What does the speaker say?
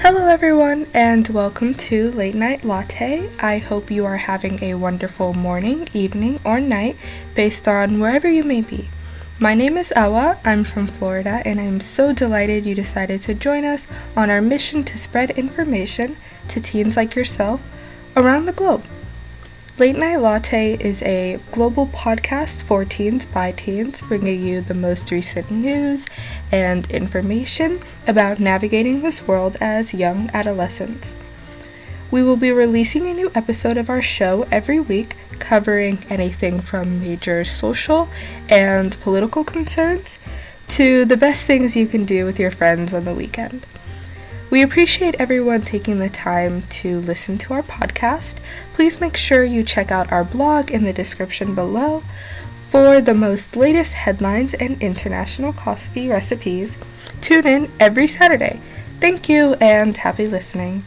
Hello, everyone, and welcome to Late Night Latte. I hope you are having a wonderful morning, evening, or night based on wherever you may be. My name is Awa, I'm from Florida, and I'm so delighted you decided to join us on our mission to spread information to teens like yourself around the globe. Late Night Latte is a global podcast for teens by teens, bringing you the most recent news and information about navigating this world as young adolescents. We will be releasing a new episode of our show every week, covering anything from major social and political concerns to the best things you can do with your friends on the weekend. We appreciate everyone taking the time to listen to our podcast. Please make sure you check out our blog in the description below for the most latest headlines and international coffee recipes. Tune in every Saturday. Thank you and happy listening.